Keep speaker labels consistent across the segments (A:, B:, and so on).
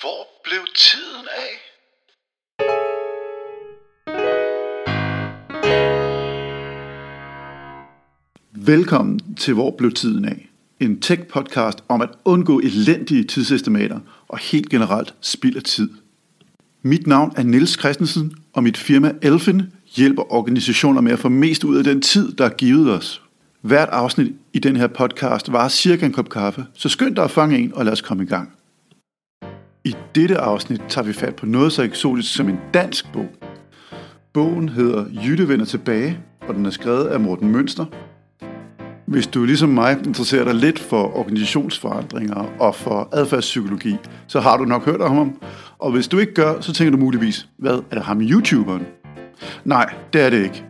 A: Hvor blev tiden af? Velkommen til Hvor blev tiden af? En tech-podcast om at undgå elendige tidsestimater og helt generelt spild af tid. Mit navn er Niels Christensen, og mit firma Elfin hjælper organisationer med at få mest ud af den tid, der er givet os. Hvert afsnit i den her podcast var cirka en kop kaffe, så skynd dig at fange en og lad os komme i gang. I dette afsnit tager vi fat på noget så eksotisk som en dansk bog. Bogen hedder Jytte vender tilbage, og den er skrevet af Morten Mønster. Hvis du ligesom mig interesserer dig lidt for organisationsforandringer og for adfærdspsykologi, så har du nok hørt om ham. Og hvis du ikke gør, så tænker du muligvis, hvad er det ham YouTuberen? Nej, det er det ikke.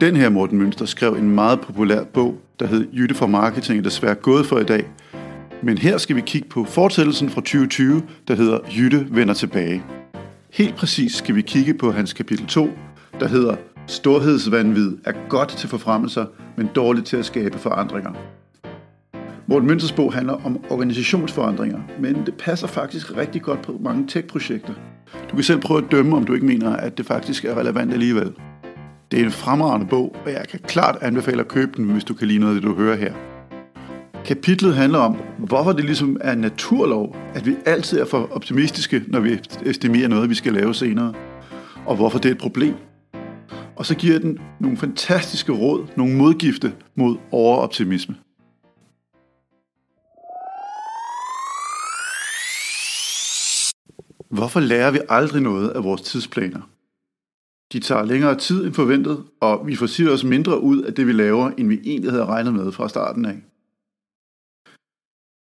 A: Den her Morten Mønster skrev en meget populær bog, der hed Jytte for Marketing, er desværre gået for i dag. Men her skal vi kigge på fortællelsen fra 2020, der hedder Jytte vender tilbage. Helt præcis skal vi kigge på hans kapitel 2, der hedder Storhedsvandvid er godt til forfremmelser, men dårligt til at skabe forandringer. Morten Mønsters bog handler om organisationsforandringer, men det passer faktisk rigtig godt på mange tech-projekter. Du kan selv prøve at dømme, om du ikke mener, at det faktisk er relevant alligevel. Det er en fremragende bog, og jeg kan klart anbefale at købe den, hvis du kan lide noget af det, du hører her. Kapitlet handler om, hvorfor det ligesom er en naturlov, at vi altid er for optimistiske, når vi estimerer noget, vi skal lave senere, og hvorfor det er et problem. Og så giver den nogle fantastiske råd, nogle modgifte mod overoptimisme. Hvorfor lærer vi aldrig noget af vores tidsplaner? De tager længere tid end forventet, og vi får os mindre ud af det, vi laver, end vi egentlig havde regnet med fra starten af.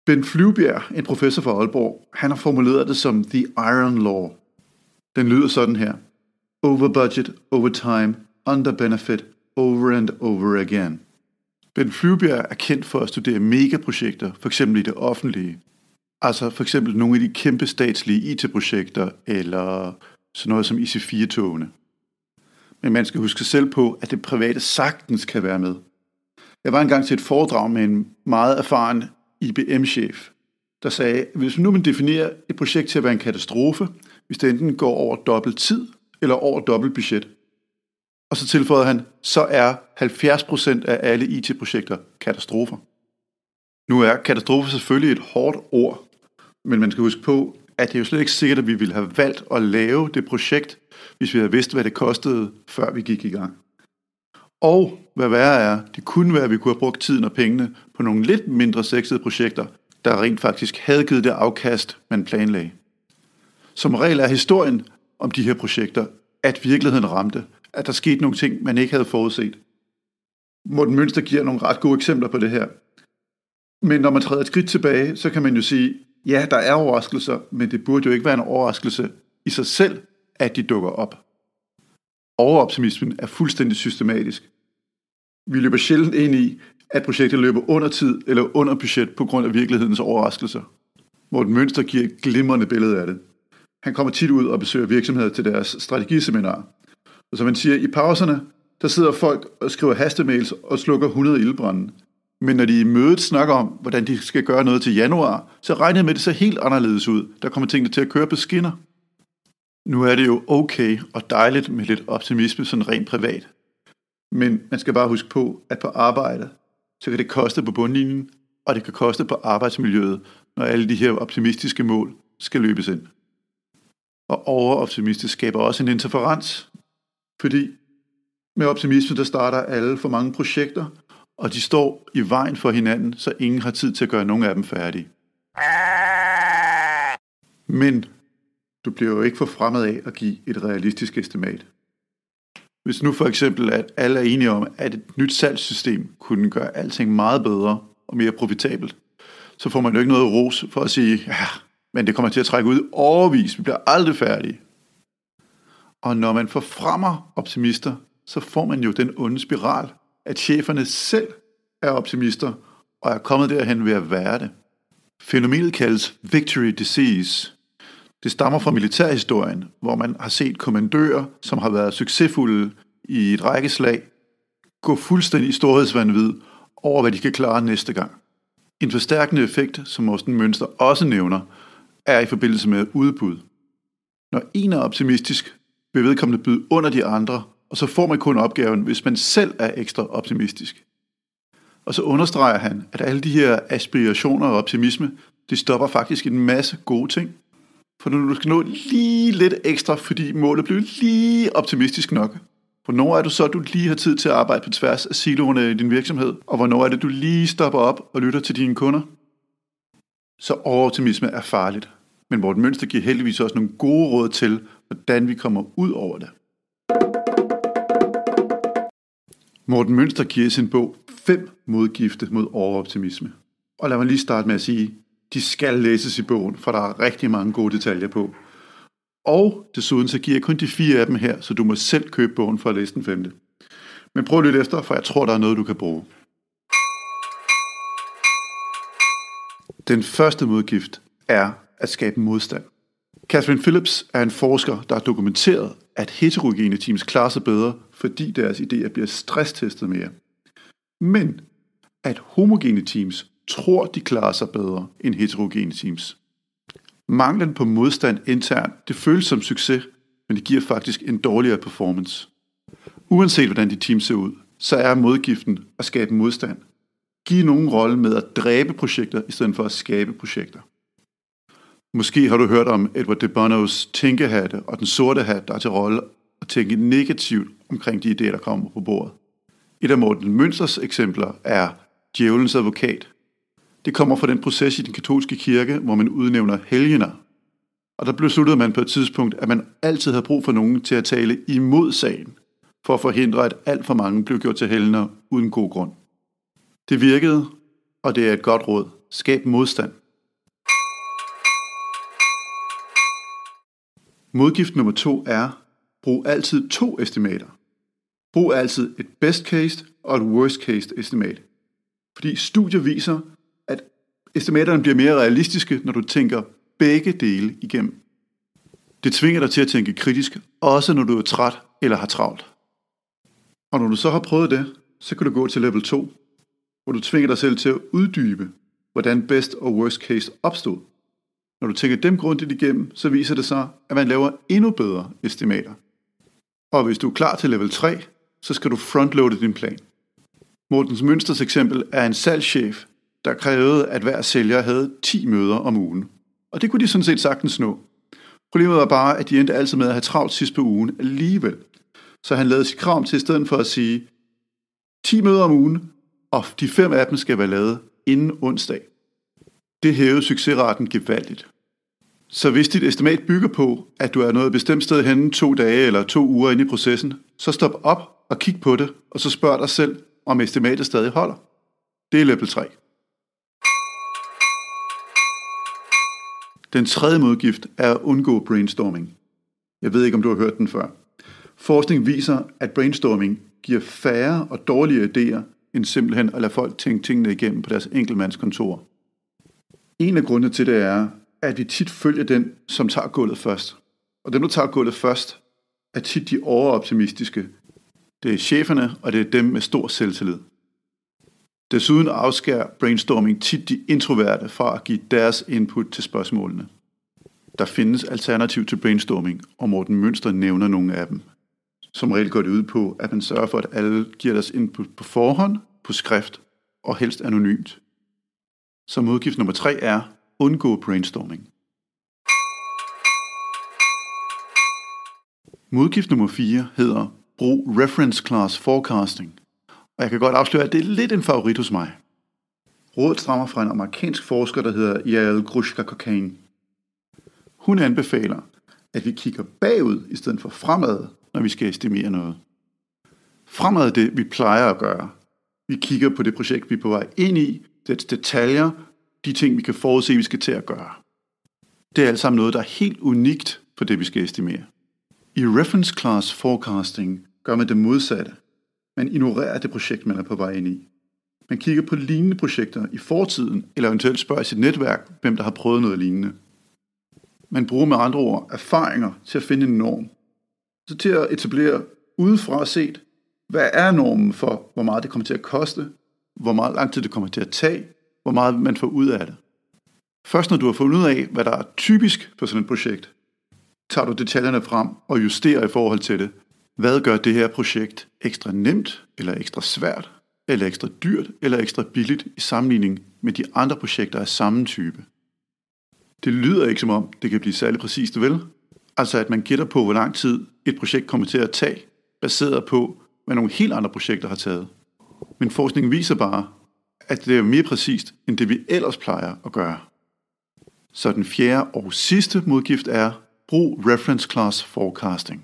A: Ben Flyvbjerg, en professor fra Aalborg, han har formuleret det som The Iron Law. Den lyder sådan her. Over budget, over time, under benefit, over and over again. Ben Flyvbjerg er kendt for at studere megaprojekter, f.eks. i det offentlige. Altså for eksempel nogle af de kæmpe statslige IT-projekter, eller sådan noget som IC4-togene. Men man skal huske selv på, at det private sagtens kan være med. Jeg var engang til et foredrag med en meget erfaren IBM-chef, der sagde, at hvis nu man definerer et projekt til at være en katastrofe, hvis det enten går over dobbelt tid eller over dobbelt budget. Og så tilføjede han, så er 70% af alle IT-projekter katastrofer. Nu er katastrofe selvfølgelig et hårdt ord, men man skal huske på, at det er jo slet ikke sikkert, at vi ville have valgt at lave det projekt, hvis vi havde vidst, hvad det kostede, før vi gik i gang. Og hvad værre er, det kunne være, at vi kunne have brugt tiden og pengene på nogle lidt mindre sexede projekter, der rent faktisk havde givet det afkast, man planlagde. Som regel er historien om de her projekter, at virkeligheden ramte, at der skete nogle ting, man ikke havde forudset. Morten Mønster giver nogle ret gode eksempler på det her. Men når man træder et skridt tilbage, så kan man jo sige, ja, der er overraskelser, men det burde jo ikke være en overraskelse i sig selv, at de dukker op. Overoptimismen er fuldstændig systematisk. Vi løber sjældent ind i, at projektet løber under tid eller under budget på grund af virkelighedens overraskelser. Morten Mønster giver et glimrende billede af det. Han kommer tit ud og besøger virksomheder til deres strategiseminar. Og som han siger, i pauserne, der sidder folk og skriver hastemails og slukker 100 ildbrænde. Men når de i mødet snakker om, hvordan de skal gøre noget til januar, så regner med, at det ser helt anderledes ud. Der kommer tingene til at køre på skinner. Nu er det jo okay og dejligt med lidt optimisme sådan rent privat. Men man skal bare huske på, at på arbejde, så kan det koste på bundlinjen, og det kan koste på arbejdsmiljøet, når alle de her optimistiske mål skal løbes ind. Og overoptimistisk skaber også en interferens, fordi med optimisme, der starter alle for mange projekter, og de står i vejen for hinanden, så ingen har tid til at gøre nogen af dem færdige. Men du bliver jo ikke for fremmed af at give et realistisk estimat. Hvis nu for eksempel, at alle er enige om, at et nyt salgssystem kunne gøre alting meget bedre og mere profitabelt, så får man jo ikke noget ros for at sige, ja, men det kommer til at trække ud overvis, vi bliver aldrig færdige. Og når man forfremmer optimister, så får man jo den onde spiral, at cheferne selv er optimister og er kommet derhen ved at være det. Fænomenet kaldes victory disease. Det stammer fra militærhistorien, hvor man har set kommandører, som har været succesfulde i et rækkeslag, gå fuldstændig i storhedsvandvid over, hvad de kan klare næste gang. En forstærkende effekt, som Morten Mønster også nævner, er i forbindelse med udbud. Når en er optimistisk, vil vedkommende byde under de andre, og så får man kun opgaven, hvis man selv er ekstra optimistisk. Og så understreger han, at alle de her aspirationer og optimisme, det stopper faktisk en masse gode ting. For når du skal nå lige lidt ekstra, fordi målet blev lige optimistisk nok, hvornår er du så, du lige har tid til at arbejde på tværs af siloerne i din virksomhed, og hvornår er det, du lige stopper op og lytter til dine kunder? Så overoptimisme er farligt. Men Morten Mønster giver heldigvis også nogle gode råd til, hvordan vi kommer ud over det. Morten Mønster giver i sin bog fem modgifte mod overoptimisme. Og lad mig lige starte med at sige, de skal læses i bogen, for der er rigtig mange gode detaljer på. Og desuden så giver jeg kun de fire af dem her, så du må selv købe bogen for at læse den femte. Men prøv lidt efter, for jeg tror, der er noget, du kan bruge. Den første modgift er at skabe modstand. Catherine Phillips er en forsker, der har dokumenteret, at heterogene teams klarer sig bedre, fordi deres idéer bliver stresstestet mere. Men at homogene teams tror, de klarer sig bedre end heterogene teams. Manglen på modstand internt, det føles som succes, men det giver faktisk en dårligere performance. Uanset hvordan dit team ser ud, så er modgiften at skabe modstand. Giv nogen rolle med at dræbe projekter, i stedet for at skabe projekter. Måske har du hørt om Edward de Bonos tænkehatte og den sorte hat, der er til rolle at tænke negativt omkring de idéer, der kommer på bordet. Et af Morten Mønsters eksempler er djævelens advokat. Det kommer fra den proces i den katolske kirke, hvor man udnævner helgener. Og der besluttede man på et tidspunkt, at man altid havde brug for nogen til at tale imod sagen, for at forhindre, at alt for mange blev gjort til helgener uden god grund. Det virkede, og det er et godt råd. Skab modstand. Modgift nummer to er, brug altid to estimater. Brug altid et best case og et worst case estimat. Fordi studier viser, estimaterne bliver mere realistiske, når du tænker begge dele igennem. Det tvinger dig til at tænke kritisk, også når du er træt eller har travlt. Og når du så har prøvet det, så kan du gå til level 2, hvor du tvinger dig selv til at uddybe, hvordan best og worst case opstod. Når du tænker dem grundigt igennem, så viser det sig, at man laver endnu bedre estimater. Og hvis du er klar til level 3, så skal du frontloade din plan. Mortens Mønsters eksempel er en salgschef, der krævede, at hver sælger havde 10 møder om ugen. Og det kunne de sådan set sagtens nå. Problemet var bare, at de endte altid med at have travlt sidst på ugen alligevel. Så han lavede sit krav til i stedet for at sige 10 møder om ugen, og de fem af dem skal være lavet inden onsdag. Det hævede succesraten gevaldigt. Så hvis dit estimat bygger på, at du er noget bestemt sted henne to dage eller to uger inde i processen, så stop op og kig på det, og så spørg dig selv, om estimatet stadig holder. Det er level 3. Den tredje modgift er at undgå brainstorming. Jeg ved ikke, om du har hørt den før. Forskning viser, at brainstorming giver færre og dårligere idéer, end simpelthen at lade folk tænke tingene igennem på deres enkeltmandskontor. En af grundene til det er, at vi tit følger den, som tager gulvet først. Og dem, der tager gulvet først, er tit de overoptimistiske. Det er cheferne, og det er dem med stor selvtillid. Desuden afskærer brainstorming tit de introverte fra at give deres input til spørgsmålene. Der findes alternativ til brainstorming, og Morten Mønster nævner nogle af dem. Som regel går det ud på, at man sørger for, at alle giver deres input på forhånd, på skrift og helst anonymt. Så modgift nummer tre er undgå brainstorming. Modgift nummer 4 hedder brug reference class forecasting. Og jeg kan godt afsløre, at det er lidt en favorit hos mig. Rådet stammer fra en amerikansk forsker, der hedder Yael Grushka Cocaine. Hun anbefaler, at vi kigger bagud i stedet for fremad, når vi skal estimere noget. Fremad er det, vi plejer at gøre. Vi kigger på det projekt, vi er på vej ind i, dets detaljer, de ting, vi kan forudse, vi skal til at gøre. Det er alt sammen noget, der er helt unikt for det, vi skal estimere. I reference class forecasting gør man det modsatte. Man ignorerer det projekt, man er på vej ind i. Man kigger på lignende projekter i fortiden, eller eventuelt spørger sit netværk, hvem der har prøvet noget lignende. Man bruger med andre ord erfaringer til at finde en norm. Så til at etablere udefra set, hvad er normen for, hvor meget det kommer til at koste, hvor meget lang tid det kommer til at tage, hvor meget man får ud af det. Først når du har fundet ud af, hvad der er typisk for sådan et projekt, tager du detaljerne frem og justerer i forhold til det. Hvad gør det her projekt ekstra nemt, eller ekstra svært, eller ekstra dyrt, eller ekstra billigt i sammenligning med de andre projekter af samme type? Det lyder ikke som om, det kan blive særlig præcist, vel? Altså at man gætter på, hvor lang tid et projekt kommer til at tage, baseret på, hvad nogle helt andre projekter har taget. Men forskningen viser bare, at det er mere præcist, end det vi ellers plejer at gøre. Så den fjerde og sidste modgift er, brug reference class forecasting.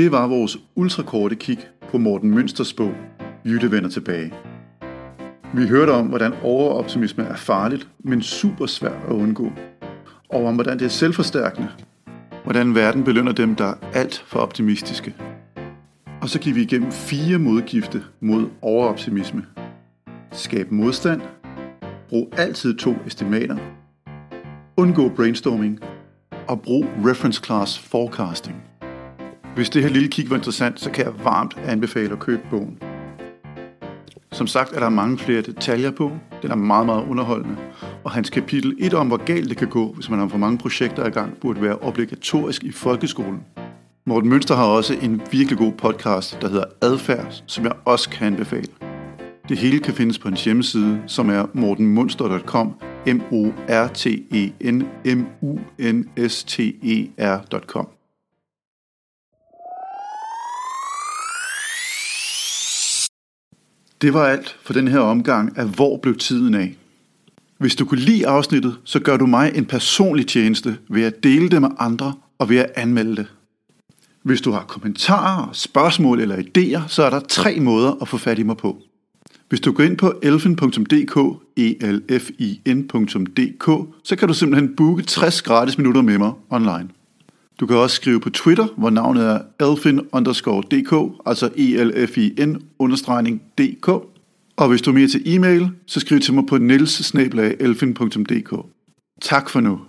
A: Det var vores ultrakorte kig på Morten Mønsters bog, Jytte vender tilbage. Vi hørte om, hvordan overoptimisme er farligt, men super svært at undgå. Og om, hvordan det er selvforstærkende. Hvordan verden belønner dem, der er alt for optimistiske. Og så gik vi igennem fire modgifte mod overoptimisme. Skab modstand. Brug altid to estimater. Undgå brainstorming. Og brug reference class forecasting. Hvis det her lille kig var interessant, så kan jeg varmt anbefale at købe bogen. Som sagt er der mange flere detaljer på. Den er meget, meget underholdende. Og hans kapitel 1 om, hvor galt det kan gå, hvis man har for mange projekter i gang, burde være obligatorisk i folkeskolen. Morten Mønster har også en virkelig god podcast, der hedder Adfærd, som jeg også kan anbefale. Det hele kan findes på hans hjemmeside, som er mortenmunster.com, m o r t e n m u n s t e r.com. Det var alt for den her omgang af Hvor blev tiden af? Hvis du kunne lide afsnittet, så gør du mig en personlig tjeneste ved at dele det med andre og ved at anmelde det. Hvis du har kommentarer, spørgsmål eller idéer, så er der tre måder at få fat i mig på. Hvis du går ind på elfin.dk, elfin.dk, så kan du simpelthen booke 60 gratis minutter med mig online. Du kan også skrive på Twitter, hvor navnet er elfin underscore dk, altså elfin understregning dk. Og hvis du er mere til e-mail, så skriv til mig på nils Tak for nu.